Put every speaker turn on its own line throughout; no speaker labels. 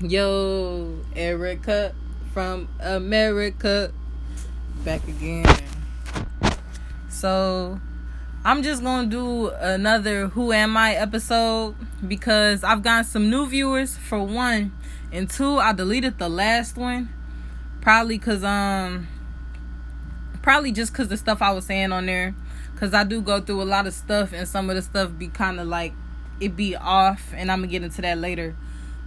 Yo, Erica from America. Back again. So, I'm just gonna do another Who Am I episode because I've got some new viewers for one, and two, I deleted the last one. Probably because, um, probably just because the stuff I was saying on there. Because I do go through a lot of stuff, and some of the stuff be kind of like it be off, and I'm gonna get into that later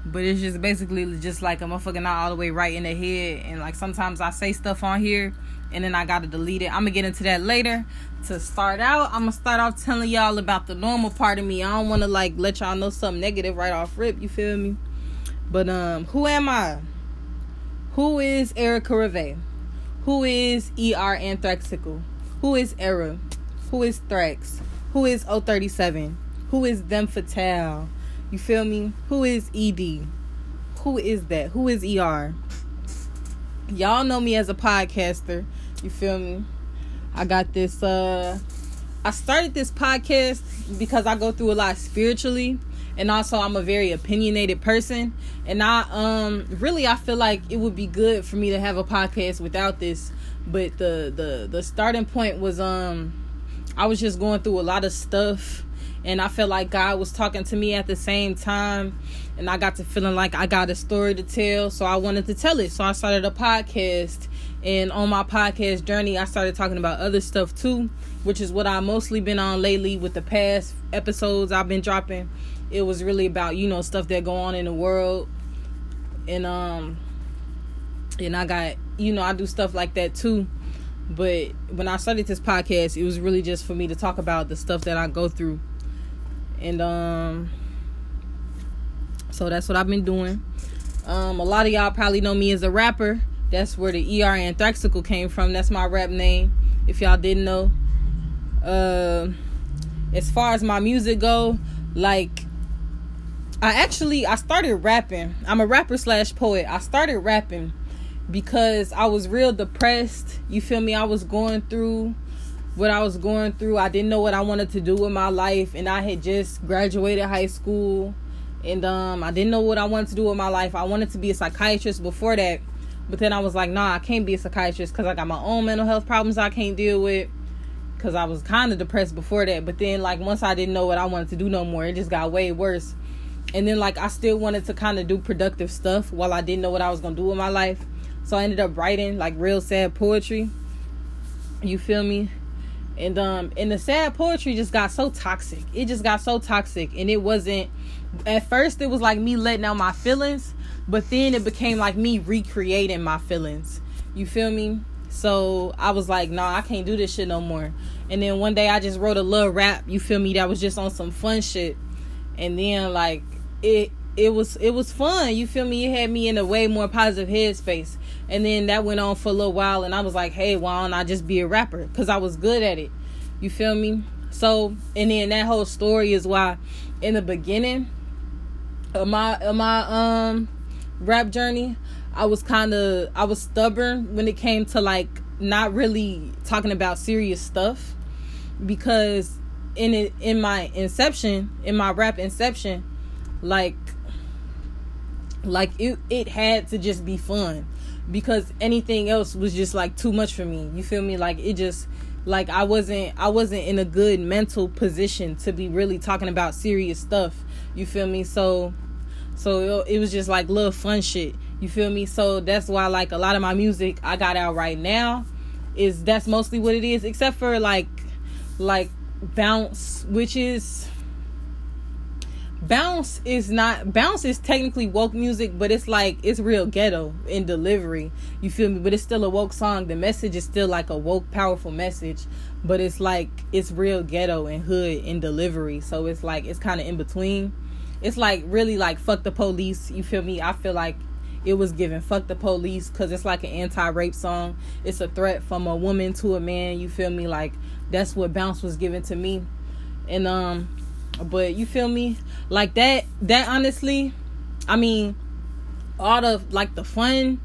but it's just basically just like a motherfucker not all the way right in the head. And like sometimes i say stuff on here and then i gotta delete it. I'm gonna get into that later to start out. I'm gonna start off telling y'all about the normal part of me. I don't want to like let y'all know something negative right off rip. You feel me? But um who am i? Who is erica reve? Who is er anthraxical? Who is era? Who is thrax? Who is 037 who is femme fatale you feel me? Who is ED? Who is that? Who is ER? Y'all know me as a podcaster. You feel me? I got this uh I started this podcast because I go through a lot spiritually and also I'm a very opinionated person and I um really I feel like it would be good for me to have a podcast without this but the the the starting point was um I was just going through a lot of stuff and I felt like God was talking to me at the same time. And I got to feeling like I got a story to tell. So I wanted to tell it. So I started a podcast. And on my podcast journey I started talking about other stuff too which is what I mostly been on lately with the past episodes I've been dropping. It was really about you know stuff that go on in the world. And um and I got you know I do stuff like that too. But when I started this podcast it was really just for me to talk about the stuff that I go through and um so that's what I've been doing. Um, a lot of y'all probably know me as a rapper. That's where the ER Anthraxical came from. That's my rap name. If y'all didn't know. Uh, as far as my music go, like I actually I started rapping. I'm a rapper slash poet. I started rapping because I was real depressed. You feel me? I was going through what I was going through. I didn't know what I wanted to do with my life, and I had just graduated high school, and um, I didn't know what I wanted to do with my life. I wanted to be a psychiatrist before that, but then I was like, nah, I can't be a psychiatrist because I got my own mental health problems I can't deal with. Because I was kind of depressed before that, but then like once I didn't know what I wanted to do no more, it just got way worse. And then like I still wanted to kind of do productive stuff while I didn't know what I was gonna do with my life. So I ended up writing like real sad poetry. You feel me? And um and the sad poetry just got so toxic. It just got so toxic. And it wasn't at first it was like me letting out my feelings but then it became like me recreating my feelings. You feel me? So i was like nah i can't do this shit no more. And then one day i just wrote a little rap you feel me that was just on some fun shit. And then like it it was it was fun you feel me it had me in a way more positive headspace and then that went on for a little while, and I was like, hey, why don't I just be a rapper? Because I was good at it. You feel me? So, and then that whole story is why in the beginning of my of my um rap journey, I was kind of I was stubborn when it came to like not really talking about serious stuff because in it in my inception, in my rap inception, like like it it had to just be fun because anything else was just like too much for me. You feel me? Like it just like I wasn't I wasn't in a good mental position to be really talking about serious stuff. You feel me? So so it, was just like little fun shit. You feel me? So that's why like a lot of my music I got out right now is that's mostly what it is except for like like bounce which is bounce is not bounce is technically woke music but it's like it's real ghetto in delivery. You feel me? But it's still a woke song. The message is still like a woke powerful message but it's like it's real ghetto and hood in delivery. So it's like it's kind of in between. It's like really like fuck the police. You feel me? I feel like it was given fuck the police because it's like an anti-rape song. It's a threat from a woman to a man. You feel me? Like that's what bounce was given to me. And um but you feel me? Like that that honestly, I mean, all the like the fun,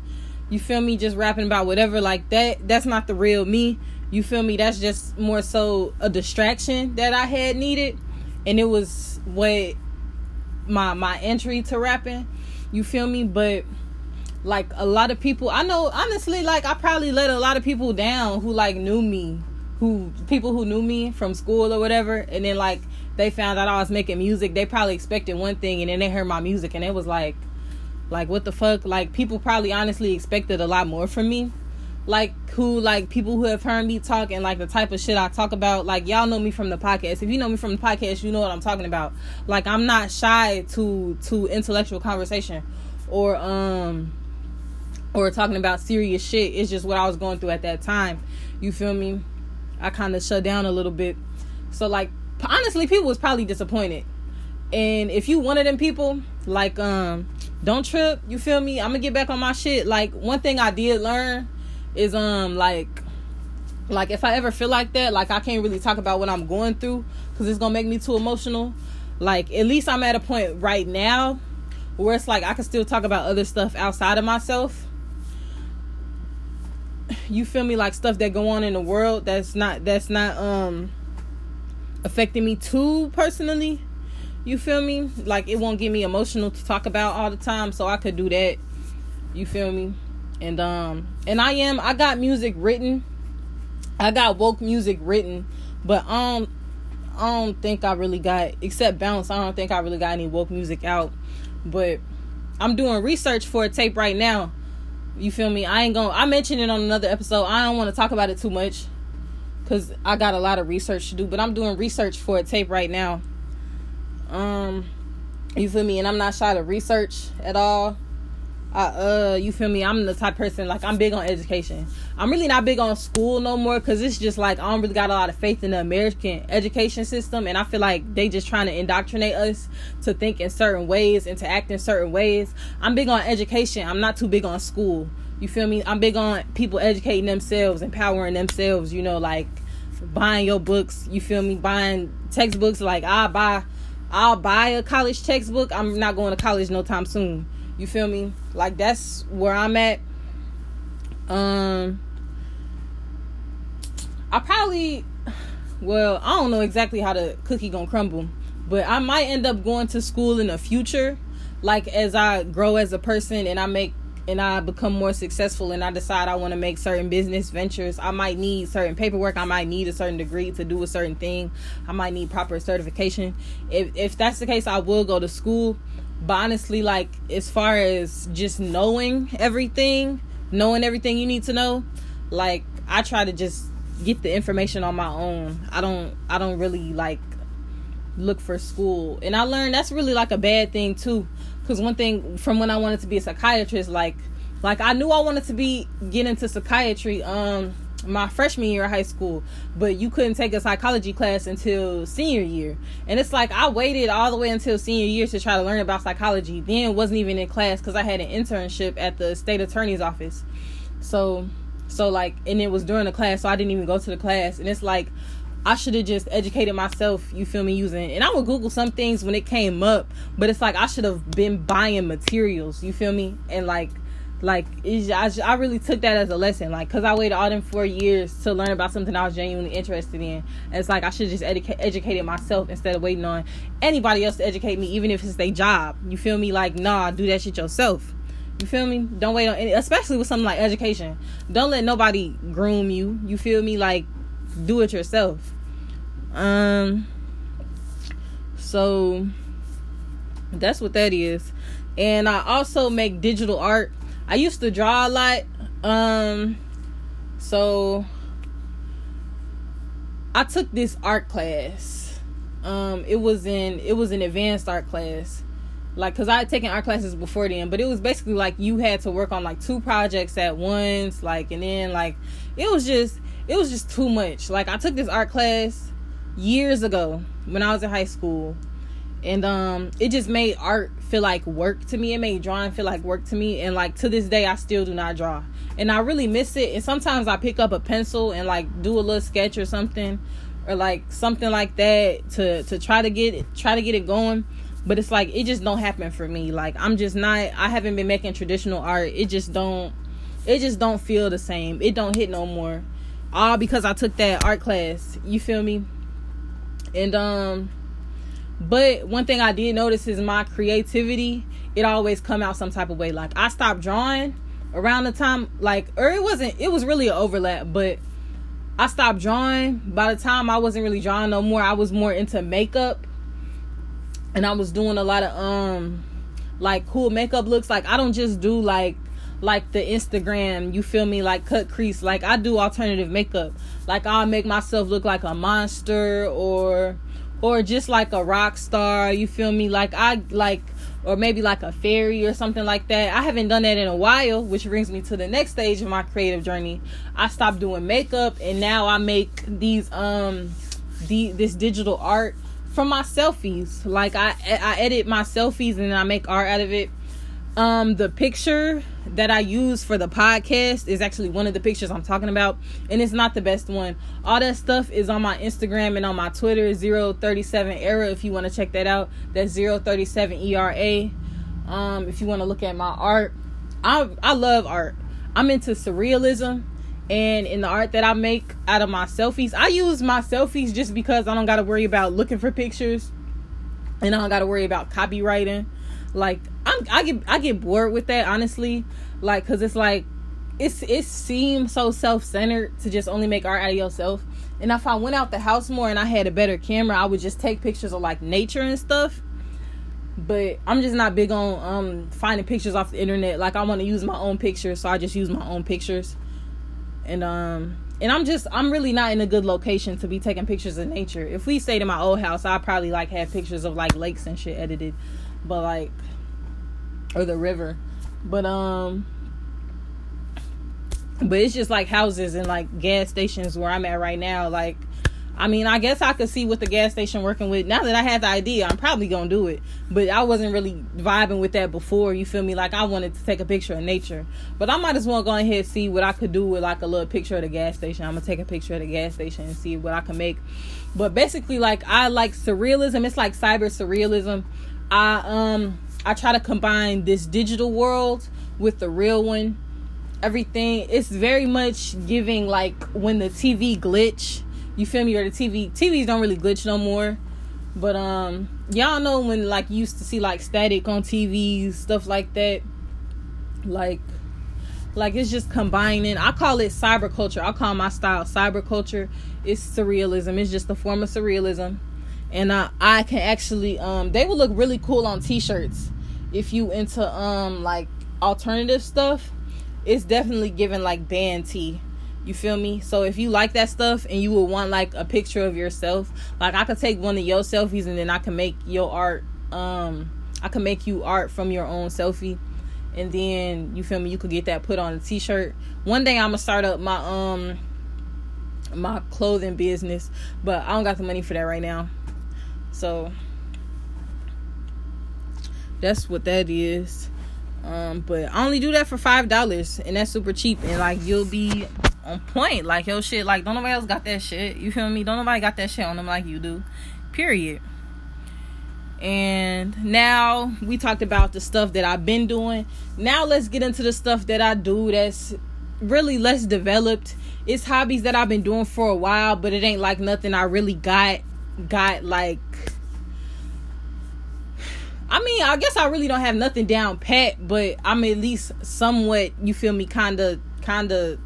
you feel me, just rapping about whatever like that, that's not the real me. You feel me? That's just more so a distraction that I had needed. And it was what my my entry to rapping. You feel me? But like a lot of people I know honestly like I probably let a lot of people down who like knew me who people who knew me from school or whatever and then like they found out I was making music they probably expected one thing and then they heard my music and it was like like what the fuck like people probably honestly expected a lot more from me like who like people who have heard me talk and like the type of shit I talk about like y'all know me from the podcast if you know me from the podcast you know what I'm talking about like I'm not shy to to intellectual conversation or um or talking about serious shit. It's just what I was going through at that time. You feel me? I kind of shut down a little bit. So like honestly, people was probably disappointed. And if you one of them people, like um don't trip, you feel me? I'm gonna get back on my shit. Like one thing I did learn is um like like if I ever feel like that, like I can't really talk about what I'm going through cuz it's to make me too emotional. Like at least I'm at a point right now where it's like I can still talk about other stuff outside of myself you feel me like stuff that go on in the world that's not that's not um affecting me too personally you feel me like it won't get me emotional to talk about all the time so i could do that you feel me and um and i am i got music written i got woke music written but um i don't think i really got except bounce i don't think i really got any woke music out but i'm doing research for a tape right now you feel me? I ain't gonna. I mentioned it on another episode. I don't want to talk about it too much because I got a lot of research to do. But I'm doing research for a tape right now. Um, you feel me? And I'm not shy to research at all. I, uh, you feel me? I'm the type person like I'm big on education. I'm really not big on school no more because it's just like I don't really got a lot of faith in the American education system, and I feel like they just trying to indoctrinate us to think in certain ways and to act in certain ways. I'm big on education. I'm not too big on school. You feel me? I'm big on people educating themselves, empowering themselves. You know, like buying your books. You feel me? Buying textbooks. Like I buy, I'll buy a college textbook. I'm not going to college no time soon you feel me? Like that's where I'm at. Um I probably well, I don't know exactly how the cookie gonna crumble, but I might end up going to school in the future. Like as I grow as a person and I make and I become more successful and I decide I want to make certain business ventures, I might need certain paperwork. I might need a certain degree to do a certain thing. I might need proper certification. If if that's the case, I will go to school but honestly like as far as just knowing everything knowing everything you need to know like i try to just get the information on my own i don't i don't really like look for school and i learned that's really like a bad thing too because one thing from when i wanted to be a psychiatrist like like i knew i wanted to be get into psychiatry um my freshman year of high school, but you couldn't take a psychology class until senior year. And it's like I waited all the way until senior year to try to learn about psychology. Then wasn't even in class because I had an internship at the state attorney's office. So, so like, and it was during the class, so I didn't even go to the class. And it's like I should have just educated myself, you feel me, using and I would Google some things when it came up, but it's like I should have been buying materials, you feel me? And like like I, I really took that as a lesson like because i waited all them four years to learn about something i was genuinely interested in. And it's like i should just educate educated myself instead of waiting on anybody else to educate me even if it's their job you feel me? Like nah do that shit yourself you feel me? Don't wait on any especially with something like education. Don't let nobody groom you you feel me? Like do it yourself um so that's what that is and i also make digital art I used to draw a lot. Um so I took this art class. Um it was in it was an advanced art class. Like cuz I had taken art classes before then, but it was basically like you had to work on like two projects at once like and then like it was just it was just too much. Like I took this art class years ago when I was in high school and um it just made art feel like work to me. It made drawing feel like work to me and like to this day i still do not draw. And i really miss it and sometimes i pick up a pencil and like do a little sketch or something or like something like that to to try to get it try to get it going. But it's like it just don't happen for me. Like i'm just not i haven't been making traditional art. It just don't it just don't feel the same. It don't hit no more. All because i took that art class. You feel me and um But one thing I did notice is my creativity, it always come out some type of way. Like I stopped drawing around the time like or it wasn't it was really an overlap, but I stopped drawing. By the time I wasn't really drawing no more, I was more into makeup. And I was doing a lot of um like cool makeup looks. Like I don't just do like like the Instagram, you feel me, like cut crease. Like I do alternative makeup. Like I'll make myself look like a monster or or just like a rock star, you feel me? Like I like or maybe like a fairy or something like that. I haven't done that in a while, which brings me to the next stage of my creative journey. I stopped doing makeup and now I make these um the this digital art from my selfies. Like I I edit my selfies and I make art out of it. Um the picture that I use for the podcast is actually one of the pictures I'm talking about, and it's not the best one. All that stuff is on my Instagram and on my Twitter, 037 era. If you want to check that out, that's 037 ERA. Um, if you want to look at my art, I I love art. I'm into surrealism, and in the art that I make out of my selfies, I use my selfies just because I don't got to worry about looking for pictures, and I don't got to worry about copywriting. Like I'm, I get I get bored with that honestly, like because it's like it's it seems so self centered to just only make art out of yourself. And if I went out the house more and I had a better camera, I would just take pictures of like nature and stuff. But I'm just not big on um finding pictures off the internet. Like I want to use my own pictures, so I just use my own pictures. And um and I'm just I'm really not in a good location to be taking pictures of nature. If we stayed in my old house, I probably like have pictures of like lakes and shit edited. But like or the river. But um but it's just like houses and like gas stations where I'm at right now. Like I mean, I guess I could see what the gas station working with. Now that I had the idea, I'm probably gonna do it. But I wasn't really vibing with that before. You feel me? Like I wanted to take a picture of nature, but I might as well go ahead and see what I could do with like a little picture of the gas station. I'm gonna take a picture of the gas station and see what I can make. But basically, like I like surrealism. It's like cyber surrealism. I um I try to combine this digital world with the real one. Everything it's very much giving like when the TV glitch. You feel me? Or the TV TVs don't really glitch no more. But um y'all know when like you used to see like static on TVs, stuff like that. Like like it's just combining. I call it cyber culture. I call my style cyber culture. It's surrealism. It's just a form of surrealism. And I I can actually um they would look really cool on t-shirts if you into um like alternative stuff, it's definitely giving like band tee You feel me? So if you like that stuff and you would want like a picture of yourself, like I could take one of your selfies and then I can make your art um I can make you art from your own selfie and then you feel me you could get that put on a t-shirt. One day I'm to start up my um my clothing business, but I don't got the money for that right now. So that's what that is. Um, but I only do that for five dollars, and that's super cheap. And like you'll be on point. Like yo shit. Like don't nobody else got that shit. You feel me? Don't nobody got that shit on them like you do. Period. And now we talked about the stuff that I've been doing. Now let's get into the stuff that I do that's really less developed. It's hobbies that I've been doing for a while, but it ain't like nothing I really got got like I mean, I guess I really don't have nothing down pat, but I'm at least somewhat, you feel me, kind of, kind of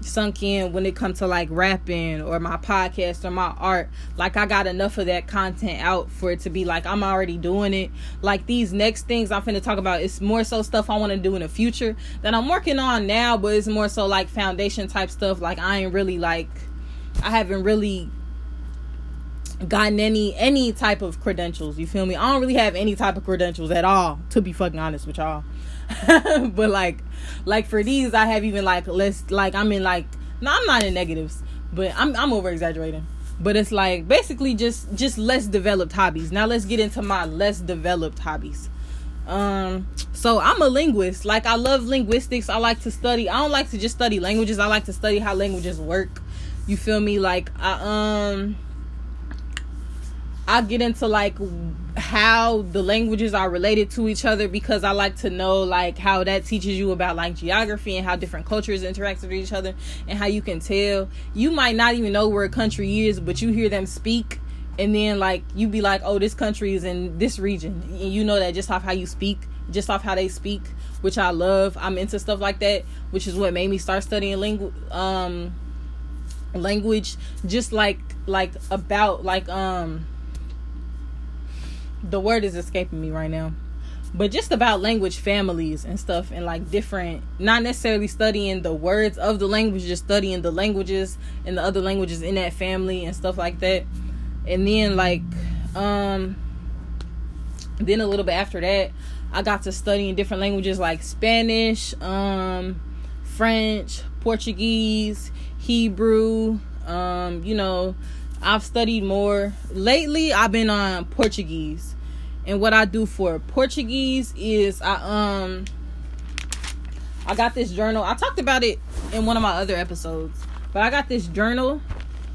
sunk in when it comes to like rapping or my podcast or my art. Like I got enough of that content out for it to be like I'm already doing it. Like these next things I'm finna talk about, it's more so stuff I want to do in the future that I'm working on now, but it's more so like foundation type stuff. Like I ain't really like, I haven't really gotten any any type of credentials. You feel me? I don't really have any type of credentials at all, to be fucking honest with y'all. but like like for these I have even like less like I'm in like no, I'm not in negatives, but I'm I'm over exaggerating. But it's like basically just just less developed hobbies. Now let's get into my less developed hobbies. Um so I'm a linguist. Like I love linguistics. I like to study. I don't like to just study languages. I like to study how languages work. You feel me? Like I um I get into like how the languages are related to each other because I like to know like how that teaches you about like geography and how different cultures interact with each other and how you can tell you might not even know where a country is but you hear them speak and then like you be like, oh, this country is in this region, and you know that just off how you speak, just off how they speak, which I love. I'm into stuff like that, which is what made me start studying language. Um, language, just like like about like um. The word is escaping me right now. But just about language families and stuff and like different not necessarily studying the words of the language just studying the languages and the other languages in that family and stuff like that. And then like um then a little bit after that i got to studying different languages like spanish um french portuguese hebrew um you know i've studied more lately i've been on portuguese and what i do for portuguese is i um i got this journal i talked about it in one of my other episodes but i got this journal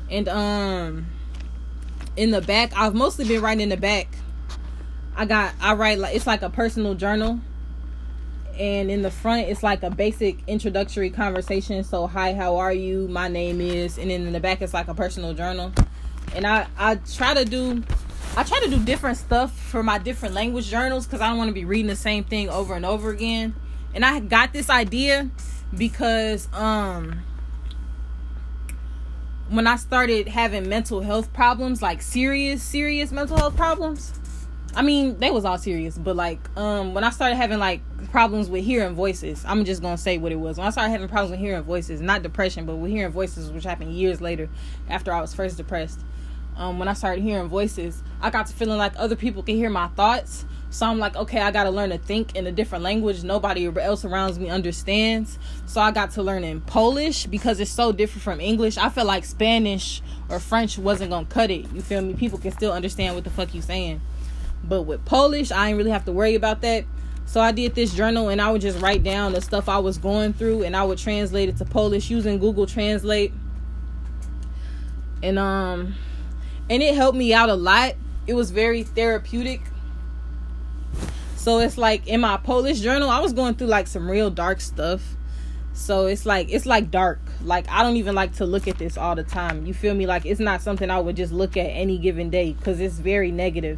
and um in the back. I've mostly been writing in the back. I got I write like it's like a personal journal. And in the front it's like a basic introductory conversation. So hi, how are you? My name is and then in the back it's like a personal journal. And I I try to do I try to do different stuff for my different language journals because I don't want to be reading the same thing over and over again. And I got this idea because um when I started having mental health problems, like serious, serious mental health problems. I mean, they was all serious, but like um when I started having like problems with hearing voices, I'm just gonna say what it was. When I started having problems with hearing voices, not depression, but with hearing voices, which happened years later after I was first depressed. Um, when I started hearing voices, I got to feeling like other people can hear my thoughts so I'm like, okay, I got to learn to think in a different language nobody else around me understands. So I got to learn in Polish because it's so different from English. I feel like Spanish or French wasn't going to cut it. You feel me? People can still understand what the fuck you saying. But with Polish, I didn't really have to worry about that. So I did this journal and I would just write down the stuff I was going through and I would translate it to Polish using Google Translate. And um and it helped me out a lot. It was very therapeutic so it's like in my Polish journal, I was going through like some real dark stuff. So it's like it's like dark. Like I don't even like to look at this all the time. You feel me? Like it's not something I would just look at any given day cuz it's very negative.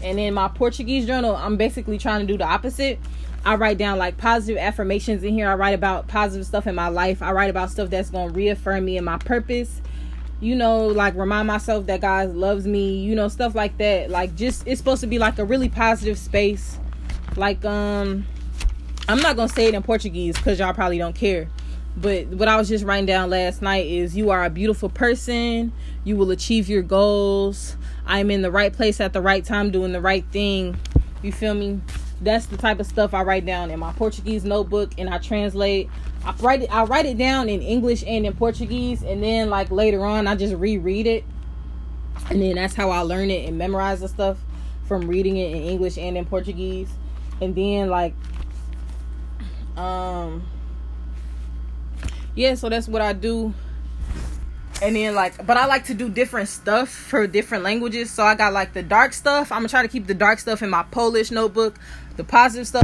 And in my Portuguese journal, I'm basically trying to do the opposite. I write down like positive affirmations in here. I write about positive stuff in my life. I write about stuff that's going to reaffirm me in my purpose. You know, like remind myself that God loves me, you know, stuff like that. Like just it's supposed to be like a really positive space. Like um i'm not gonna say it in portuguese because y'all probably don't care. But what i was just writing down last night is you are a beautiful person. You will achieve your goals. I'm in the right place at the right time doing the right thing. You feel me that's the type of stuff i write down in my portuguese notebook and i translate. I write it i write it down in english and in portuguese and then like later on i just reread it. And then that's how i learn it and memorize the stuff from reading it in english and in portuguese. And then like um yeah so that's what i do. And then like but i like to do different stuff for different languages. So i got like the dark stuff. I'm gonna try to keep the dark stuff in my polish notebook the positive stuff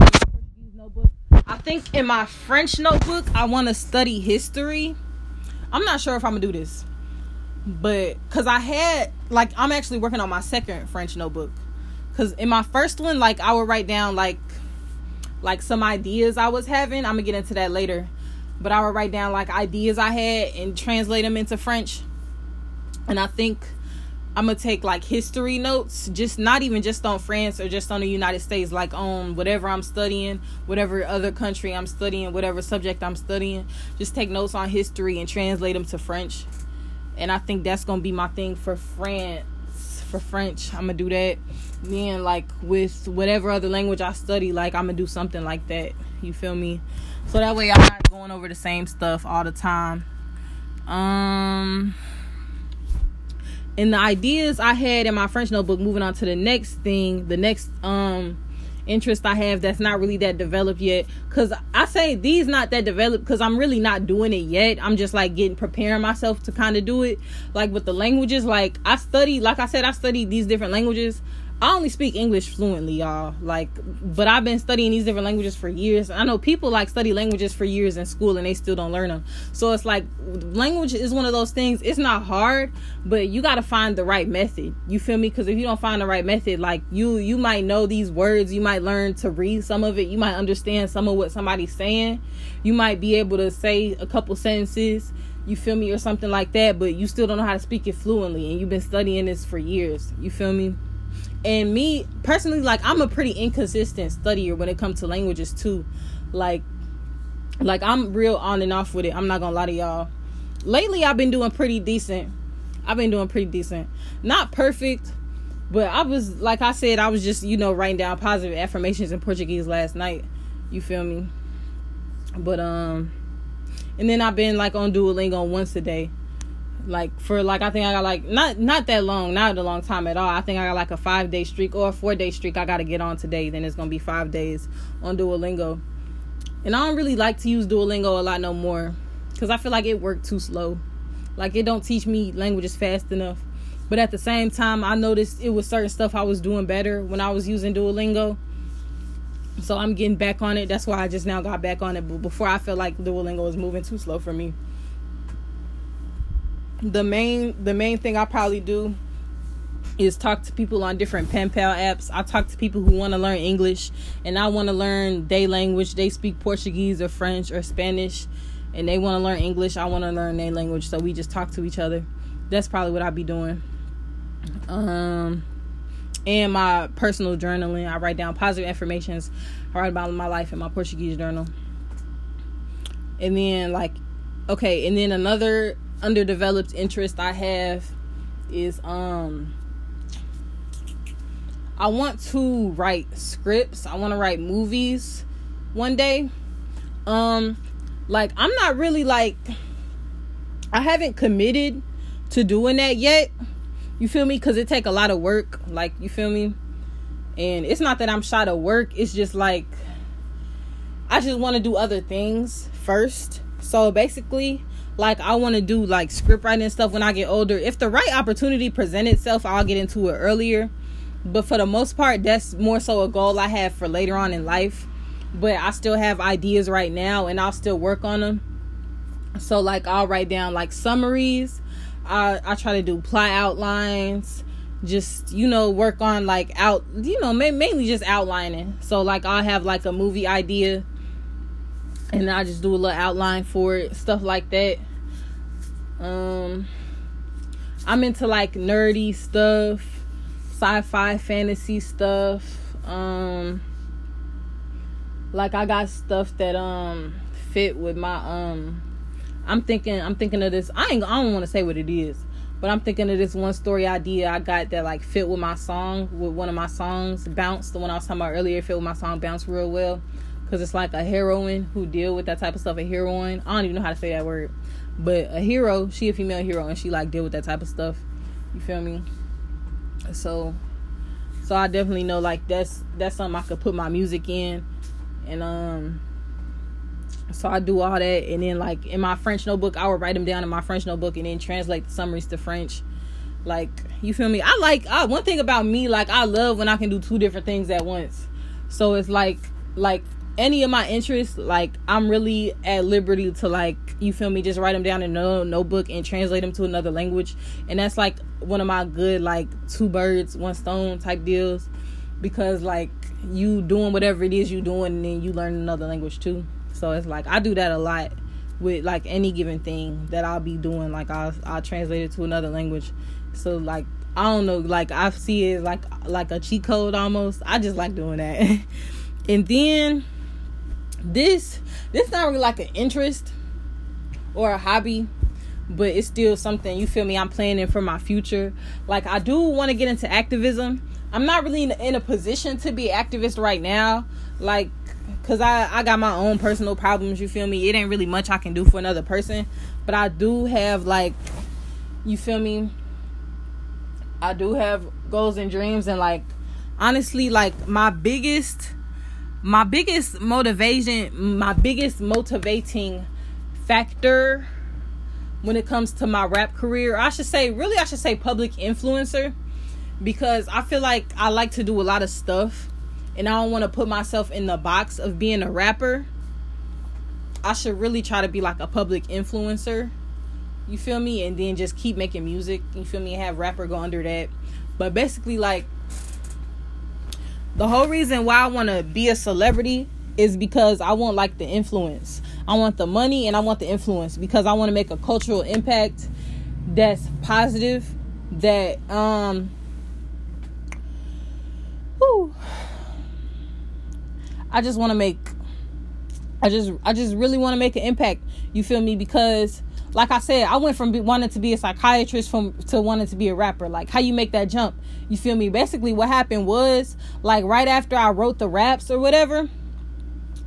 notebook i think in my french notebook i want to study history. I'm not sure if i'm gonna do this but because i had like i'm actually working on my second french notebook. Because in my first one like i would write down like like some ideas i was having. I'm gonna get into that later. But i would write down like ideas i had and translate them into french. And i think i'm gonna take like history notes just not even just on france or just on the united states like on whatever i'm studying whatever other country i'm studying whatever subject i'm studying just take notes on history and translate them to french and i think that's gonna be my thing for france for French. I'm gonna do that. Then like with whatever other language I study, like I'm gonna do something like that. You feel me? So that way I'm not going over the same stuff all the time. Um and the ideas I had in my French notebook, moving on to the next thing, the next um interest I have that's not really that developed yet. Cause I say these not that developed because I'm really not doing it yet. I'm just like getting preparing myself to kind of do it. Like with the languages, like I study, like I said, I studied these different languages, I only speak English fluently, y'all. Like, but I've been studying these different languages for years. I know people like study languages for years in school and they still don't learn them. So it's like language is one of those things. It's not hard, but you got to find the right method. You feel me? Because if you don't find the right method, like you, you might know these words. You might learn to read some of it. You might understand some of what somebody's saying. You might be able to say a couple sentences you feel me or something like that but you still don't know how to speak it fluently and you've been studying this for years you feel me and me personally like i'm a pretty inconsistent studier when it comes to languages too. Like like i'm real on and off with it. I'm not gonna lie to y'all. Lately i've been doing pretty decent. I've been doing pretty decent. Not perfect but i was like i said i was just you know writing down positive affirmations in portuguese last night. You feel me? But um and then i've been like on duolingo once a day like for like I think I got like not not that long, not a long time at all. I think I got like a five day streak or a four day streak I gotta get on today. Then it's gonna be five days on Duolingo. And I don't really like to use Duolingo a lot no more. Cause I feel like it worked too slow. Like it don't teach me languages fast enough. But at the same time I noticed it was certain stuff I was doing better when I was using Duolingo. So I'm getting back on it. That's why I just now got back on it. But before I felt like Duolingo was moving too slow for me the main the main thing I probably do is talk to people on different pen pal apps. I talk to people who want to learn English and I want to learn their language. They speak Portuguese or French or Spanish and they want to learn English. I want to learn their language. So we just talk to each other. That's probably what I'd be doing. Um and my personal journaling. I write down positive affirmations. I write about my life in my Portuguese journal. And then like okay, and then another underdeveloped interest I have is um I want to write scripts. I want to write movies one day. Um like I'm not really like I haven't committed to doing that yet. You feel me? Cuz it take a lot of work, like you feel me? And it's not that I'm shy of work, it's just like I just want to do other things first. So basically, like I want to do like script writing and stuff when I get older. If the right opportunity present itself, I'll get into it earlier. But for the most part, that's more so a goal I have for later on in life. But I still have ideas right now and I'll still work on them. So like I'll write down like summaries. I I try to do plot outlines. Just you know work on like out you know mainly just outlining. So like I'll have like a movie idea and I just do a little outline for it, stuff like that. Um, I'm into like nerdy stuff, sci-fi, fantasy stuff. Um, like I got stuff that um fit with my um. I'm thinking I'm thinking of this. I ain't I don't want to say what it is, but I'm thinking of this one story idea I got that like fit with my song with one of my songs. Bounce, the one I was talking about earlier, fit with my song Bounce real well because it's like a heroine who deal with that type of stuff. A heroine. I don't even know how to say that word but a hero, she a female hero, and she like deal with that type of stuff. You feel me? So, so I definitely know like that's that's something I could put my music in, and um, so I do all that, and then like in my French notebook, I would write them down in my French notebook, and then translate the summaries to French. Like you feel me? I like I, one thing about me, like I love when I can do two different things at once. So it's like like any of my interests, like I'm really at liberty to like you feel me, just write them down in a notebook and translate them to another language, and that's like one of my good like two birds one stone type deals, because like you doing whatever it is you doing, and then you learn another language too. So it's like I do that a lot with like any given thing that I'll be doing. Like I'll I'll translate it to another language. So like I don't know, like I see it like like a cheat code almost. I just like doing that, and then this this not really like an interest or a hobby but it's still something you feel me i'm planning for my future. Like i do want to get into activism. I'm not really in, in a position to be activist right now like because I, I got my own personal problems you feel me? It ain't really much i can do for another person but i do have like you feel me? I do have goals and dreams and like honestly like my biggest my biggest motivation, my biggest motivating factor when it comes to my rap career, I should say, really, I should say public influencer, because I feel like I like to do a lot of stuff and I don't want to put myself in the box of being a rapper. I should really try to be like a public influencer. You feel me? And then just keep making music. You feel me? Have rapper go under that. But basically like the whole reason why I want to be a celebrity is because I want like the influence. I want the money and I want the influence because I want to make a cultural impact that's positive that um whew, I just want to make I just I just really want to make an impact. You feel me? Because like I said, I went from wanting to be a psychiatrist from to wanting to be a rapper. Like how you make that jump? You feel me? Basically, what happened was like right after I wrote the raps or whatever.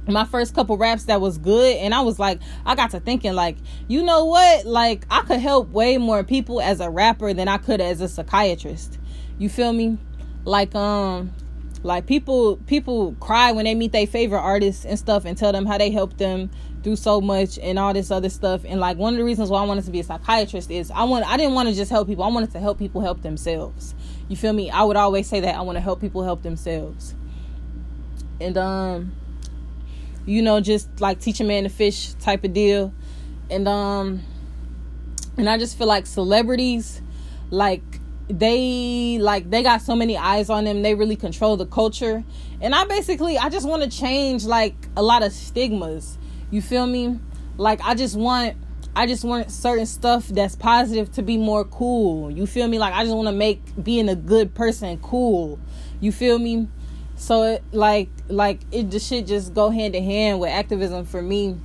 My first couple raps that was good, and I was like, I got to thinking, like, you know what? Like, I could help way more people as a rapper than I could as a psychiatrist. You feel me? Like, um, like people people cry when they meet their favorite artists and stuff and tell them how they helped them do so much and all this other stuff. And like one of the reasons why I wanted to be a psychiatrist is I want I didn't want to just help people. I wanted to help people help themselves. You feel me? I would always say that I want to help people help themselves. And um you know just like teach a man to fish type of deal. And um and I just feel like celebrities like they like they got so many eyes on them. They really control the culture. And i basically i just want to change like a lot of stigmas you feel me? Like i just want i just want certain stuff that's positive to be more cool. You feel me? Like i just want to make being a good person cool. You feel me? So it like like it just should just go hand in hand with activism for me.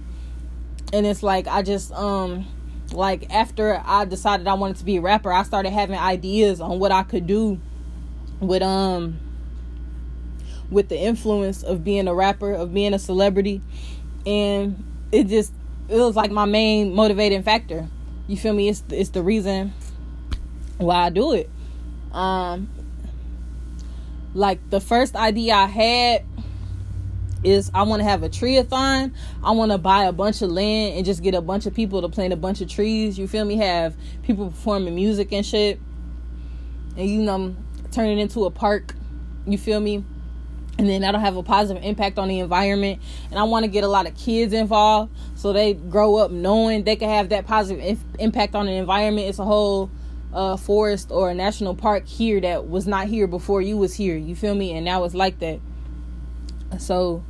And it's like i just um like after I decided I wanted to be a rapper, I started having ideas on what I could do with um with the influence of being a rapper, of being a celebrity, and it just it was like my main motivating factor. You feel me? It's it's the reason why I do it. Um like the first idea I had is I want to have a treeathon. I want to buy a bunch of land and just get a bunch of people to plant a bunch of trees. You feel me? Have people performing music and shit, and you know, turn it into a park. You feel me? And then that'll have a positive impact on the environment. And I want to get a lot of kids involved so they grow up knowing they can have that positive impact on the environment. It's a whole uh, forest or a national park here that was not here before you was here. You feel me? And now it's like that. So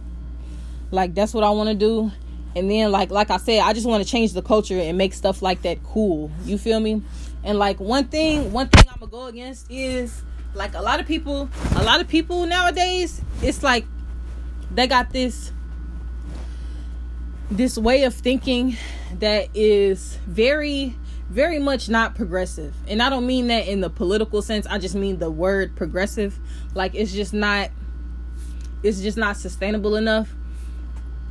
like that's what I want to do. And then like like I said, I just want to change the culture and make stuff like that cool. You feel me? And like one thing, one thing I'm gonna go against is like a lot of people, a lot of people nowadays, it's like they got this this way of thinking that is very very much not progressive. And I don't mean that in the political sense. I just mean the word progressive. Like it's just not it's just not sustainable enough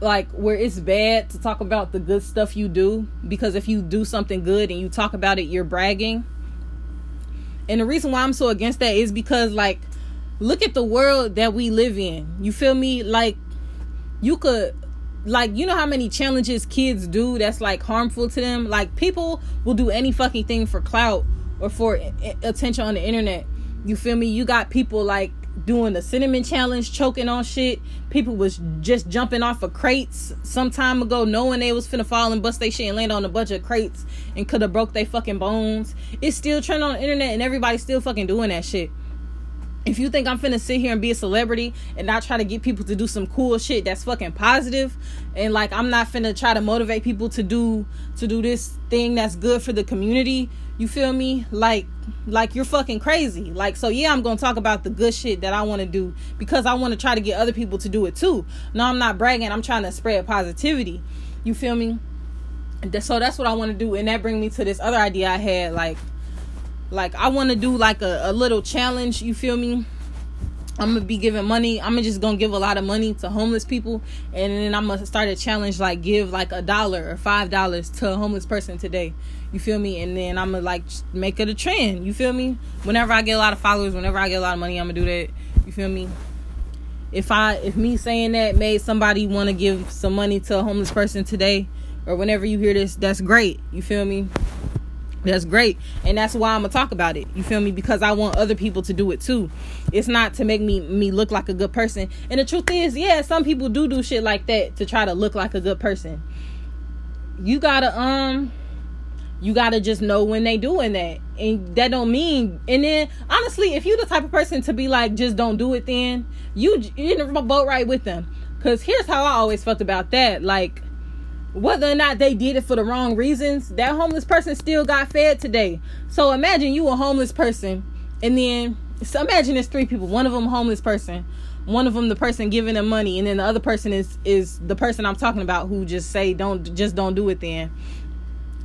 like where it's bad to talk about the good stuff you do because if you do something good and you talk about it you're bragging and the reason why i'm so against that is because like look at the world that we live in. You feel me? Like you could like you know how many challenges kids do that's like harmful to them? Like people will do any fucking thing for clout or for attention on the internet. You feel me? You got people like doing the cinnamon challenge, choking on shit. People was just jumping off of crates some time ago, knowing they was finna fall and bust their shit and land on a bunch of crates and could have broke their fucking bones. It's still trending on the internet and everybody's still fucking doing that shit. If you think I'm finna sit here and be a celebrity and not try to get people to do some cool shit that's fucking positive, and like I'm not finna try to motivate people to do to do this thing that's good for the community, you feel me? Like like you're fucking crazy. Like so yeah, I'm going to talk about the good shit that I want to do because I want to try to get other people to do it too. No, I'm not bragging. I'm trying to spread positivity. You feel me? So that's what I want to do and that bring me to this other idea I had like like I want to do like a, a little challenge, you feel me? I'm gonna be giving money. I'm just gonna give a lot of money to homeless people, and then I'm gonna start a challenge like give like a dollar or five dollars to a homeless person today. You feel me? And then I'm gonna like make it a trend. You feel me? Whenever I get a lot of followers, whenever I get a lot of money, I'm gonna do that. You feel me? If I if me saying that made somebody want to give some money to a homeless person today, or whenever you hear this, that's great. You feel me? That's great. And that's why i'm gonna talk about it. You feel me? Because i want other people to do it too. It's not to make me me look like a good person. And the truth is yeah some people do do shit like that to try to look like a good person. You gotta um you gotta just know when they doing that. And that don't mean and then honestly if you the type of person to be like just don't do it then you you in the boat right with them. Because here's how i always felt about that. Like whether or not they did it for the wrong reasons that homeless person still got fed today. So imagine you a homeless person and then so imagine there's three people one of them homeless person one of them the person giving them money and then the other person is is the person i'm talking about who just say don't just don't do it then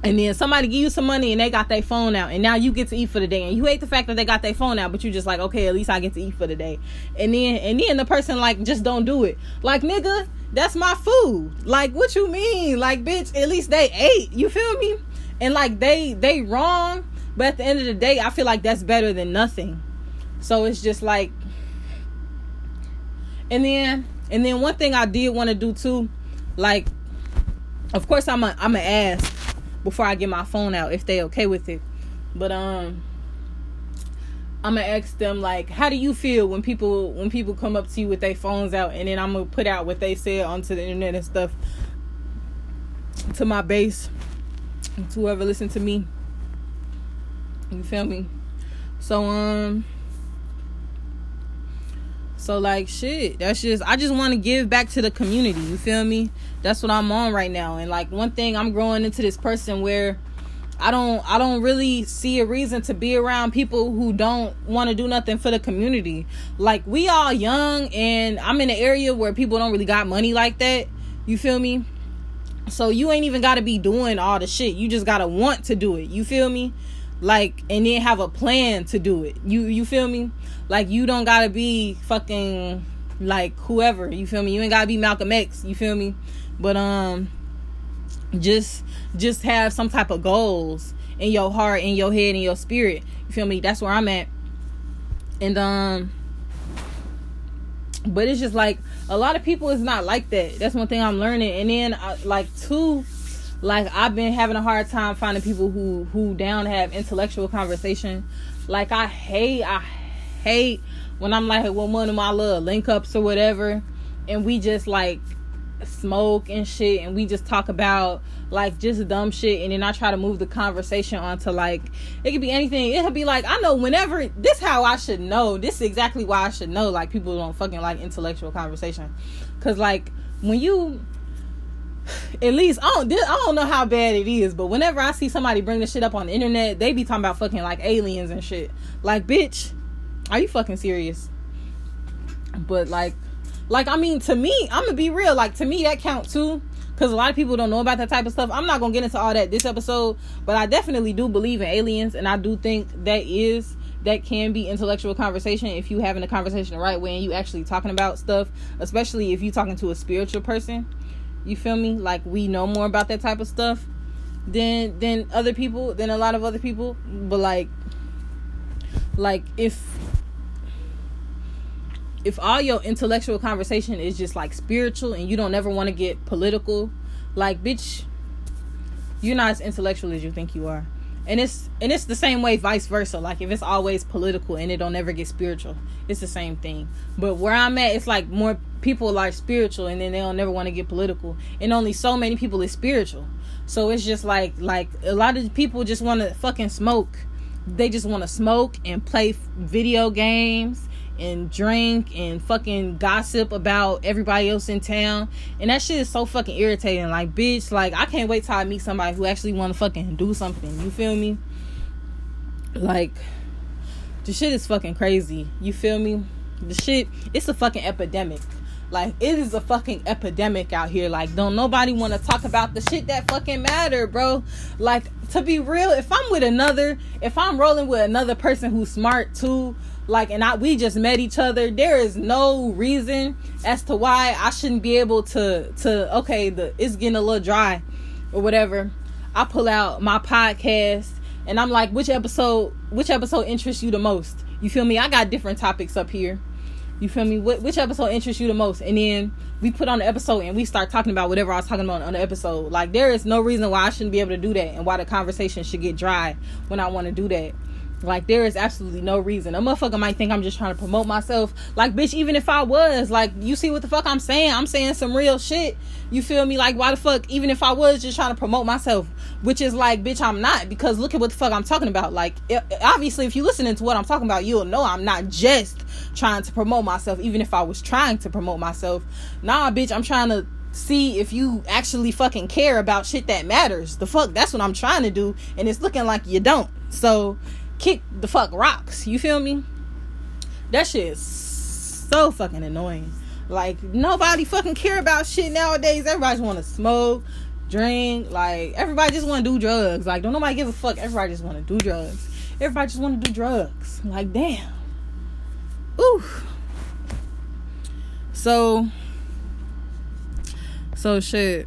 and then somebody give you some money and they got their phone out and now you get to eat for the day. And you hate the fact that they got their phone out but you just like okay at least i get to eat for the day. And then and then the person like just don't do it. Like nigga that's my food. Like what you mean? Like bitch at least they ate. You feel me? And like they they wrong but at the end of the day i feel like that's better than nothing. So it's just like and then and then one thing i did want to do too like of course i'm a i'm a ask before I get my phone out if they okay with it. But um I'm gonna ask them like, how do you feel when people when people come up to you with their phones out, and then I'm gonna put out what they said onto the internet and stuff to my base, to whoever listen to me. You feel me? So um, so like shit, that's just I just want to give back to the community. You feel me? That's what I'm on right now. And like one thing I'm growing into this person where I don't I don't really see a reason to be around people who don't want to do nothing for the community. Like we all young and I'm in an area where people don't really got money like that. You feel me? So you ain't even got to be doing all the shit. You just got to want to do it. You feel me? Like and then have a plan to do it. You you feel me? Like you don't got to be fucking like whoever. You feel me? You ain't got to be Malcolm X. You feel me? But um just just have some type of goals in your heart in your head in your spirit. You feel me? That's where i'm at. And um but it's just like a lot of people is not like that. That's one thing i'm learning. And then I, like two like i've been having a hard time finding people who who down have intellectual conversation. Like i hate i hate when i'm like with one of my little link ups or whatever. And we just like smoke and shit and we just talk about like just dumb shit and then I try to move the conversation onto like it could be anything. It could be like I know whenever this how I should know. This is exactly why I should know like people don't fucking like intellectual conversation. Cause like when you at least I don't I don't know how bad it is, but whenever I see somebody bring this shit up on the internet, they be talking about fucking like aliens and shit. Like bitch, are you fucking serious? But like like, I mean, to me, I'm gonna be real. Like, to me, that count too. Because a lot of people don't know about that type of stuff. I'm not gonna get into all that this episode, but I definitely do believe in aliens, and I do think that is that can be intellectual conversation if you having a conversation the right way and you actually talking about stuff, especially if you talking to a spiritual person. You feel me? Like we know more about that type of stuff than than other people, than a lot of other people. But like like if if all your intellectual conversation is just like spiritual and you don't ever want to get political, like bitch, you're not as intellectual as you think you are. And it's and it's the same way vice versa. Like if it's always political and it don't ever get spiritual, it's the same thing. But where I'm at, it's like more people are spiritual and then they don't never want to get political. And only so many people is spiritual. So it's just like like a lot of people just want to fucking smoke. They just want to smoke and play video games and drink and fucking gossip about everybody else in town. And that shit is so fucking irritating. Like, bitch, like I can't wait till I meet somebody who actually wanna fucking do something. You feel me? Like the shit is fucking crazy. You feel me? The shit, it's a fucking epidemic. Like it is a fucking epidemic out here. Like don't nobody want to talk about the shit that fucking matter, bro. Like to be real, if I'm with another, if I'm rolling with another person who's smart too, like and I we just met each other there is no reason as to why I shouldn't be able to to okay the it's getting a little dry or whatever I pull out my podcast and I'm like which episode which episode interests you the most you feel me I got different topics up here You feel me? What, which episode interests you the most? And then we put on the episode and we start talking about whatever I was talking about on the episode. Like there is no reason why I shouldn't be able to do that and why the conversation should get dry when I want to do that. Like there is absolutely no reason. A motherfucker might think I'm just trying to promote myself. Like bitch, even if I was, like you see what the fuck I'm saying? I'm saying some real shit. You feel me? Like why the fuck? Even if I was just trying to promote myself, which is like bitch, I'm not because look at what the fuck I'm talking about. Like it, obviously, if you listening to what I'm talking about, you'll know I'm not just trying to promote myself. Even if I was trying to promote myself, nah, bitch, I'm trying to see if you actually fucking care about shit that matters. The fuck, that's what I'm trying to do, and it's looking like you don't. So kick the fuck rocks. You feel me? That shit is so fucking annoying. Like nobody fucking care about shit nowadays. Everybody just want to smoke, drink. Like everybody just want to do drugs. Like don't nobody give a fuck. Everybody just want to do drugs. Everybody just want to do drugs. Like damn. Ooh. So. So shit.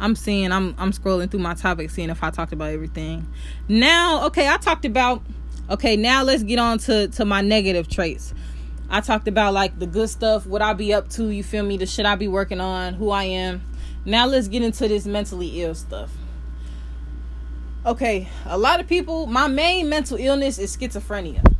I'm seeing I'm I'm scrolling through my topics seeing if I talked about everything. Now, okay, I talked about okay, now let's get on to to my negative traits. I talked about like the good stuff, what I be up to, you feel me, the shit I be working on, who I am. Now let's get into this mentally ill stuff. Okay, a lot of people, my main mental illness is schizophrenia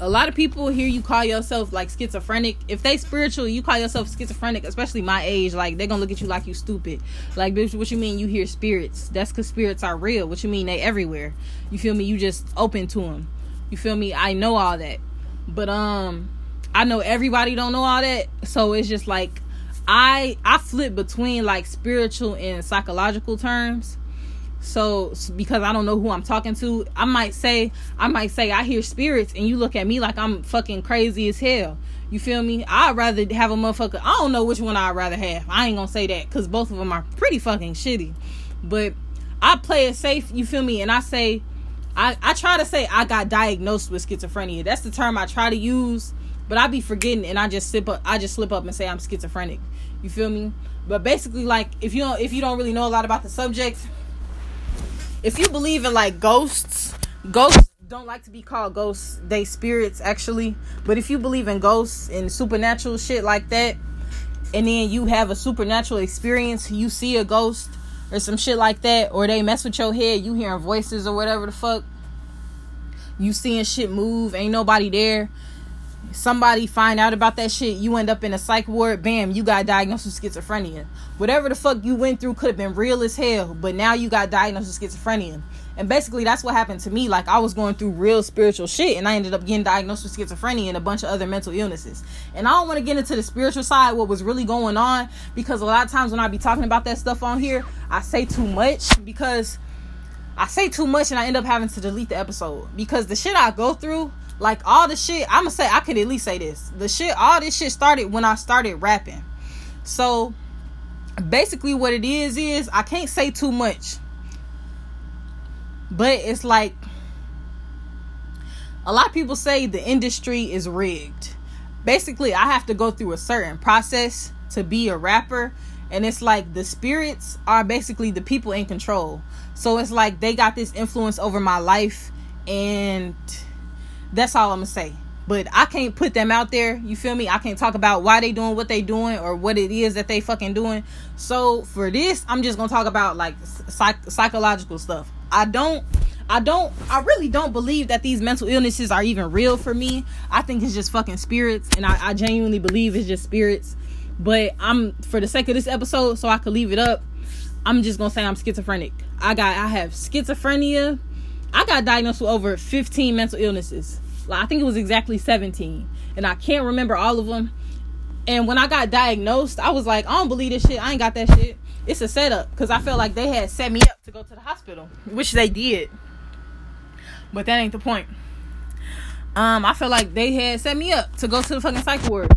a lot of people hear you call yourself like schizophrenic. If they spiritual, you call yourself schizophrenic, especially my age, like they're gonna look at you like you stupid. Like, bitch, what you mean you hear spirits? That's because spirits are real. What you mean they everywhere? You feel me? You just open to them. You feel me? I know all that, but um, I know everybody don't know all that, so it's just like I I flip between like spiritual and psychological terms so because I don't know who I'm talking to, I might say I might say I hear spirits and you look at me like I'm fucking crazy as hell. You feel me? I'd rather have a motherfucker. I don't know which one I'd rather have. I ain't gonna say that because both of them are pretty fucking shitty. But I play it safe. You feel me? And I say, I I try to say I got diagnosed with schizophrenia. That's the term I try to use. But I be forgetting and I just slip up. I just slip up and say I'm schizophrenic. You feel me? But basically, like if you don't if you don't really know a lot about the subject if you believe in like ghosts, ghosts don't like to be called ghosts. They spirits actually. But if you believe in ghosts and supernatural shit like that, and then you have a supernatural experience, you see a ghost or some shit like that, or they mess with your head, you hearing voices or whatever the fuck. You seeing shit move, ain't nobody there somebody find out about that shit, you end up in a psych ward, bam, you got diagnosed with schizophrenia. Whatever the fuck you went through could have been real as hell, but now you got diagnosed with schizophrenia. And basically that's what happened to me. Like I was going through real spiritual shit and I ended up getting diagnosed with schizophrenia and a bunch of other mental illnesses. And I don't want to get into the spiritual side, what was really going on, because a lot of times when I be talking about that stuff on here, I say too much because I say too much and I end up having to delete the episode. Because the shit I go through like all the shit, I'm gonna say I could at least say this. The shit, all this shit started when I started rapping. So basically, what it is is I can't say too much, but it's like a lot of people say the industry is rigged. Basically, I have to go through a certain process to be a rapper, and it's like the spirits are basically the people in control. So it's like they got this influence over my life and that's all I'm gonna say. But I can't put them out there. You feel me? I can't talk about why they doing what they doing or what it is that they fucking doing. So for this, I'm just gonna talk about like psych- psychological stuff. I don't I don't I really don't believe that these mental illnesses are even real for me. I think it's just fucking spirits and I, I genuinely believe it's just spirits. But I'm for the sake of this episode, so I could leave it up, I'm just gonna say I'm schizophrenic. I got I have schizophrenia, I got diagnosed with over 15 mental illnesses. Like I think it was exactly 17, and I can't remember all of them. And when I got diagnosed, I was like, I don't believe this shit. I ain't got that shit. It's a setup because I felt like they had set me up to go to the hospital, which they did. But that ain't the point. Um, I felt like they had set me up to go to the fucking psych ward.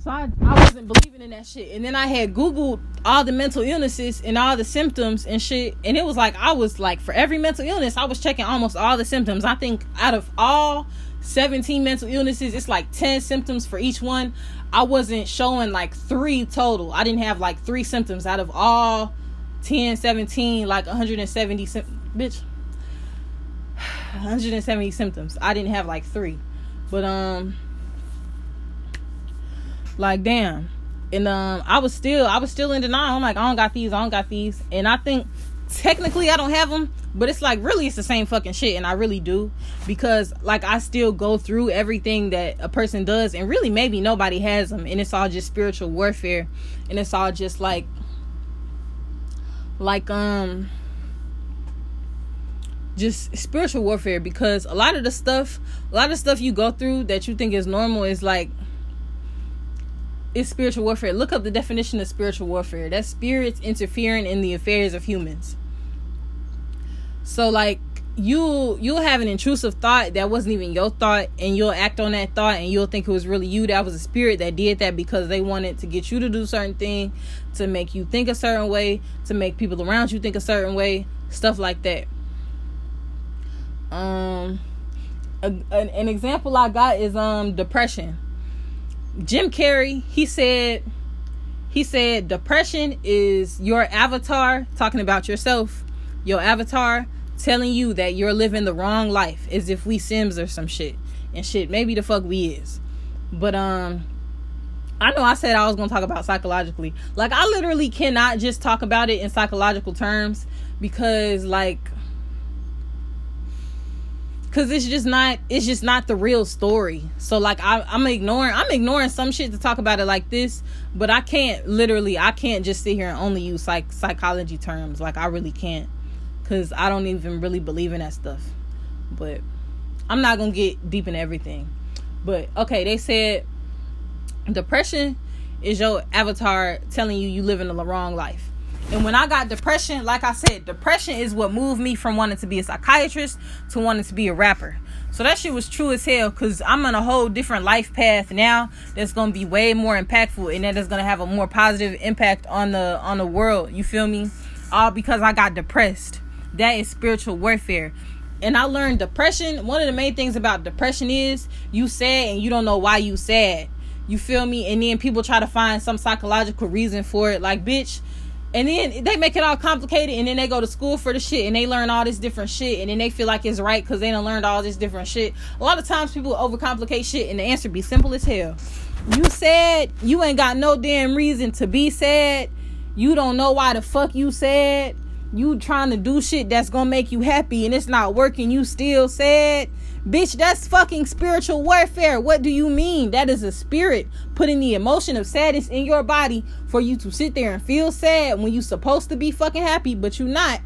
So I, I wasn't believing in that shit. And then I had Googled all the mental illnesses and all the symptoms and shit. And it was like, I was like, for every mental illness, I was checking almost all the symptoms. I think out of all 17 mental illnesses, it's like 10 symptoms for each one. I wasn't showing like three total. I didn't have like three symptoms out of all 10, 17, like 170, symptoms. bitch. 170 symptoms. I didn't have like three. But um like damn. And um I was still I was still in denial. I'm like, I don't got these, I don't got these. And I think technically I don't have them, but it's like really it's the same fucking shit and I really do because like I still go through everything that a person does and really maybe nobody has them and it's all just spiritual warfare and it's all just like like um just spiritual warfare because a lot of the stuff a lot of stuff you go through that you think is normal is like it's spiritual warfare. Look up the definition of spiritual warfare. That's spirits interfering in the affairs of humans. So like you you'll have an intrusive thought that wasn't even your thought and you'll act on that thought and you'll think it was really you. That was a spirit that did that because they wanted to get you to do certain thing to make you think a certain way to make people around you think a certain way stuff like that. Um a, an, an example i got is um depression jim carrey he said he said depression is your avatar talking about yourself your avatar telling you that you're living the wrong life as if we sims or some shit and shit maybe the fuck we is but um I know I said I was going to talk about psychologically. Like I literally cannot just talk about it in psychological terms because like cuz it's just not it's just not the real story. So like I I'm ignoring I'm ignoring some shit to talk about it like this, but I can't literally I can't just sit here and only use like psychology terms. Like I really can't because I don't even really believe in that stuff. But I'm not gonna get deep in everything. But okay, they said depression is your avatar telling you you living the wrong life. And when I got depression, like I said, depression is what moved me from wanting to be a psychiatrist to wanting to be a rapper. So that shit was true as hell because I'm on a whole different life path now that's gonna be way more impactful and that is gonna have a more positive impact on the on the world. You feel me? All because I got depressed. That is spiritual warfare. And I learned depression. One of the main things about depression is you sad and you don't know why you sad. You feel me? And then people try to find some psychological reason for it. Like, bitch. And then they make it all complicated and then they go to school for the shit and they learn all this different shit and then they feel like it's right because they done learned all this different shit. A lot of times people overcomplicate shit and the answer be simple as hell. You said you ain't got no damn reason to be sad. You don't know why the fuck you sad you trying to do shit that's gonna make you happy and it's not working, you still sad. Bitch, that's fucking spiritual warfare. What do you mean? That is a spirit putting the emotion of sadness in your body for you to sit there and feel sad when you supposed to be fucking happy, but you not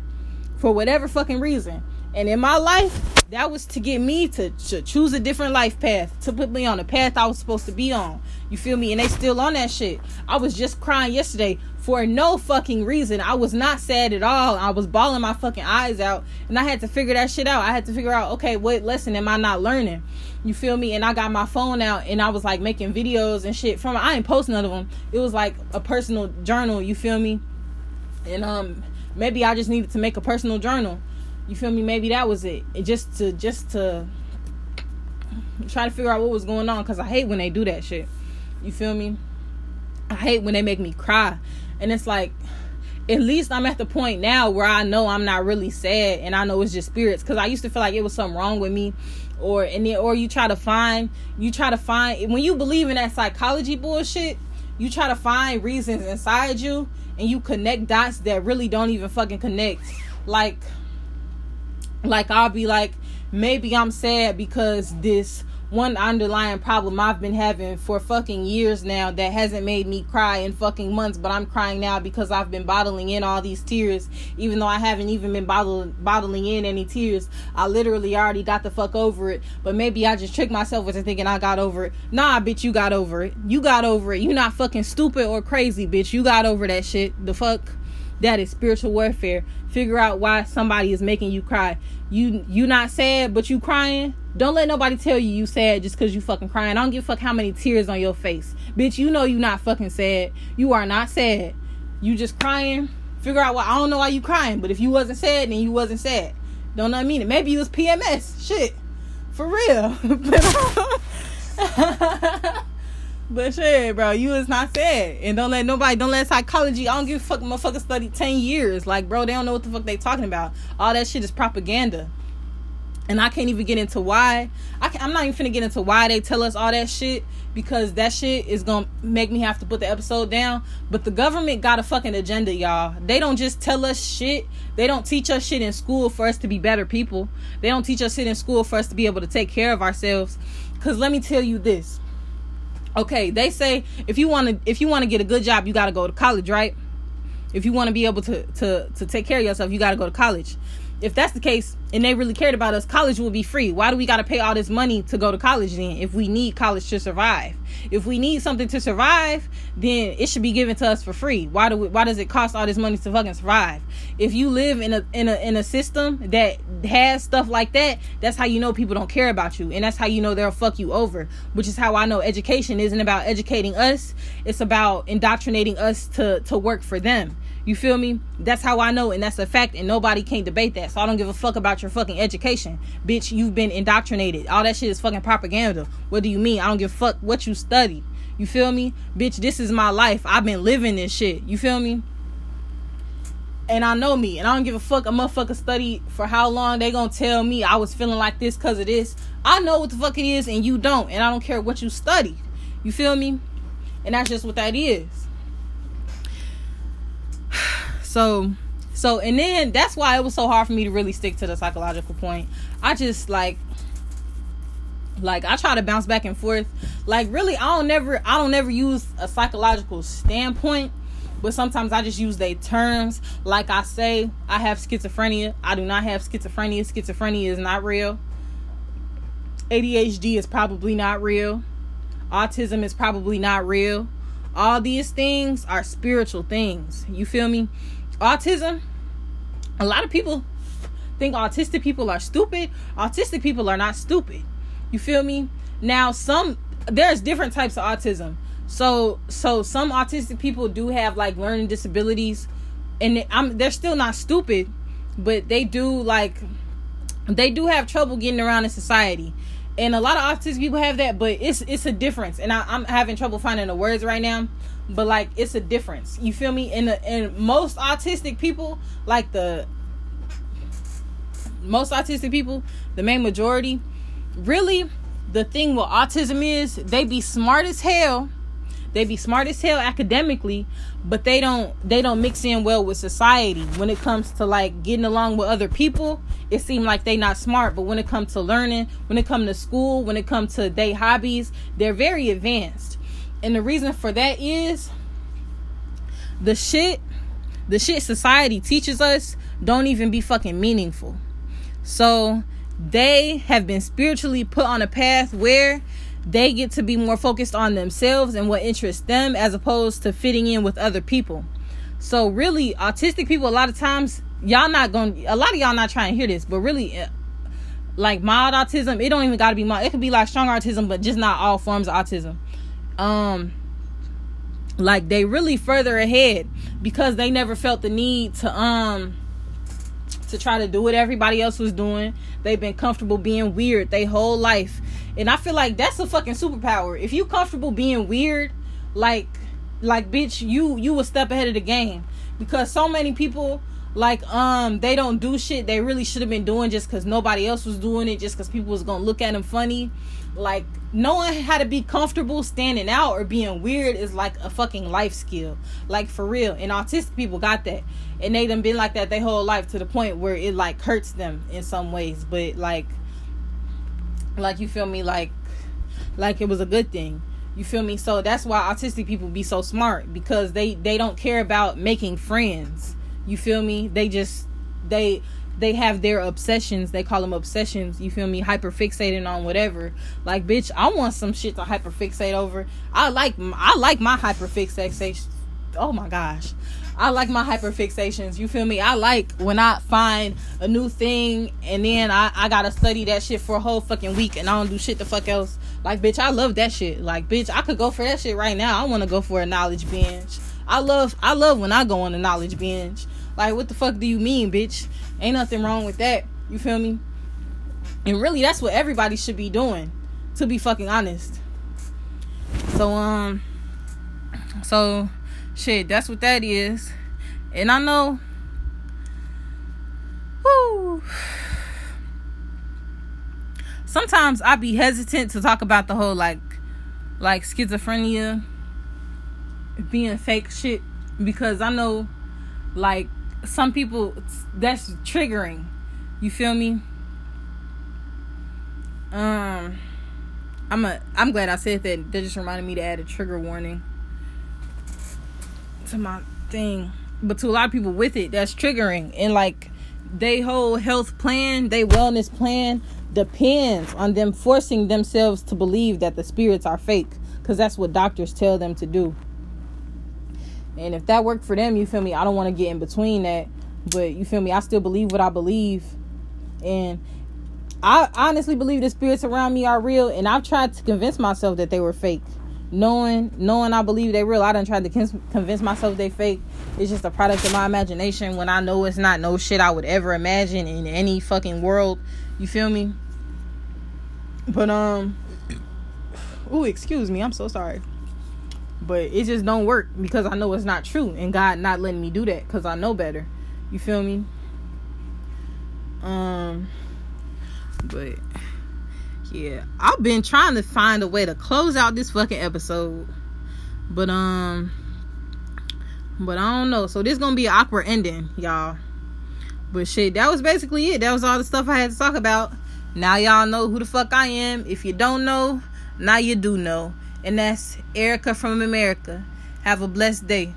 for whatever fucking reason. And in my life, that was to get me to, to choose a different life path, to put me on the path I was supposed to be on. You feel me? And they still on that shit. I was just crying yesterday for no fucking reason. I was not sad at all. I was bawling my fucking eyes out. And I had to figure that shit out. I had to figure out, okay, what lesson am I not learning? You feel me? And I got my phone out and I was like making videos and shit from I ain't post none of them. It was like a personal journal, you feel me? And um maybe I just needed to make a personal journal. You feel me? Maybe that was it. it just to just to try to figure out what was going on cuz I hate when they do that shit. You feel me? I hate when they make me cry and it's like, at least I'm at the point now where I know I'm not really sad and I know it's just spirits. Cause I used to feel like it was something wrong with me. Or and then or you try to find you try to find when you believe in that psychology bullshit, you try to find reasons inside you and you connect dots that really don't even fucking connect. Like like I'll be like, maybe I'm sad because this one underlying problem I've been having for fucking years now that hasn't made me cry in fucking months, but I'm crying now because I've been bottling in all these tears, even though I haven't even been bottling bottling in any tears. I literally already got the fuck over it, but maybe I just tricked myself into thinking I got over it. Nah, bitch, you got over it. You got over it. You're not fucking stupid or crazy, bitch. You got over that shit. The fuck. That is spiritual warfare. Figure out why somebody is making you cry. You you not sad, but you crying. Don't let nobody tell you you sad just because you fucking crying. I don't give a fuck how many tears on your face. Bitch, you know you not fucking sad. You are not sad. You just crying. Figure out why. I don't know why you crying, but if you wasn't sad, then you wasn't sad. Don't know I mean? Maybe you was PMS. Shit. For real. But shit, bro, you is not sad. And don't let nobody, don't let psychology, I don't give a fuck, motherfucker study 10 years. Like, bro, they don't know what the fuck they talking about. All that shit is propaganda. And I can't even get into why. I am not even finna get into why they tell us all that shit because that shit is gonna make me have to put the episode down. But the government got a fucking agenda, y'all. They don't just tell us shit. They don't teach us shit in school for us to be better people. They don't teach us shit in school for us to be able to take care of ourselves. Cause let me tell you this. Okay, they say if you want to if you want to get a good job, you got to go to college, right? If you want to be able to to to take care of yourself, you got to go to college if that's the case and they really cared about us, college would be free. Why do we got to pay all this money to go to college then if we need college to survive? If we need something to survive, then it should be given to us for free. Why do we, why does it cost all this money to fucking survive? If you live in a in a in a system that has stuff like that, that's how you know people don't care about you and that's how you know they'll fuck you over, which is how I know education isn't about educating us, it's about indoctrinating us to to work for them. You feel me? That's how I know, and that's a fact, and nobody can't debate that. So I don't give a fuck about your fucking education. Bitch, you've been indoctrinated. All that shit is fucking propaganda. What do you mean? I don't give a fuck what you study. You feel me? Bitch, this is my life. I've been living this shit. You feel me? And I know me, and I don't give a fuck. A motherfucker study for how long they gonna tell me I was feeling like this because of this. I know what the fuck it is, and you don't, and I don't care what you studied. You feel me? And that's just what that is. So so and then that's why it was so hard for me to really stick to the psychological point. I just like like I try to bounce back and forth. Like really I don't never I don't never use a psychological standpoint, but sometimes I just use their terms. Like I say, I have schizophrenia. I do not have schizophrenia. Schizophrenia is not real. ADHD is probably not real. Autism is probably not real. All these things are spiritual things. You feel me? autism, a lot of people think autistic people are stupid. Autistic people are not stupid. You feel me? Now, some there's different types of autism. So, so some autistic people do have like learning disabilities, and I'm they're still not stupid, but they do like they do have trouble getting around in society. And a lot of autistic people have that, but it's it's a difference. And I, I'm having trouble finding the words right now but like it's a difference. You feel me? And and most autistic people like the most autistic people the main majority really the thing with autism is they be smart as hell. They be smart as hell academically but they don't they don't mix in well with society. When it comes to like getting along with other people it seems like they not smart. But when it comes to learning when it comes to school when it comes to day hobbies they're very advanced. And the reason for that is the shit the shit society teaches us don't even be fucking meaningful. So they have been spiritually put on a path where they get to be more focused on themselves and what interests them as opposed to fitting in with other people. So really autistic people a lot of times y'all not going a lot of y'all not trying to hear this, but really uh, like mild autism, it don't even got to be mild. It could be like strong autism, but just not all forms of autism um like they really further ahead because they never felt the need to um to try to do what everybody else was doing. They've been comfortable being weird their whole life. And I feel like that's a fucking superpower. If you comfortable being weird, like like bitch, you you will step ahead of the game. Because so many people like um they don't do shit they really should have been doing just because nobody else was doing it just because people was gonna look at them funny. Like knowing how to be comfortable standing out or being weird is like a fucking life skill. Like for real. And autistic people got that. And they done been like that their whole life to the point where it like hurts them in some ways. But like like you feel me like like it was a good thing you feel me so that's why autistic people be so smart because they they don't care about making friends you feel me? They just they they have their obsessions. They call them obsessions. You feel me? Hyper fixating on whatever. Like, bitch, I want some shit to hyper fixate over. I like I like my hyper fixation. Oh my gosh. I like my hyper fixations. You feel me? I like when I find a new thing and then I, I gotta study that shit for a whole fucking week and I don't do shit the fuck else. Like, bitch, I love that shit. Like, bitch, I could go for that shit right now. I wanna go for a knowledge binge. I love I love when I go on a knowledge binge. Like what the fuck do you mean, bitch? Ain't nothing wrong with that. You feel me? And really that's what everybody should be doing, to be fucking honest. So um so shit, that's what that is. And I know whoo sometimes I be hesitant to talk about the whole like like schizophrenia being fake shit because I know like some people that's triggering. You feel me? Um I'm a I'm glad I said that. That just reminded me to add a trigger warning to my thing. But to a lot of people with it, that's triggering. And like they whole health plan, they wellness plan depends on them forcing themselves to believe that the spirits are fake. Cause that's what doctors tell them to do. And if that worked for them, you feel me? I don't want to get in between that. But you feel me? I still believe what I believe. And I honestly believe the spirits around me are real. And I've tried to convince myself that they were fake. Knowing, knowing I believe they real, I done tried to convince myself they fake. It's just a product of my imagination. When I know it's not no shit I would ever imagine in any fucking world. You feel me? But um, oh, excuse me. I'm so sorry but it just don't work because I know it's not true and God not letting me do that cuz I know better. You feel me? Um but yeah, I've been trying to find a way to close out this fucking episode. But um but I don't know. So this to be an awkward ending, y'all. But shit, that was basically it. That was all the stuff I had to talk about. Now y'all know who the fuck I am. If you don't know, now you do know. And that's Erica from America. Have a blessed day.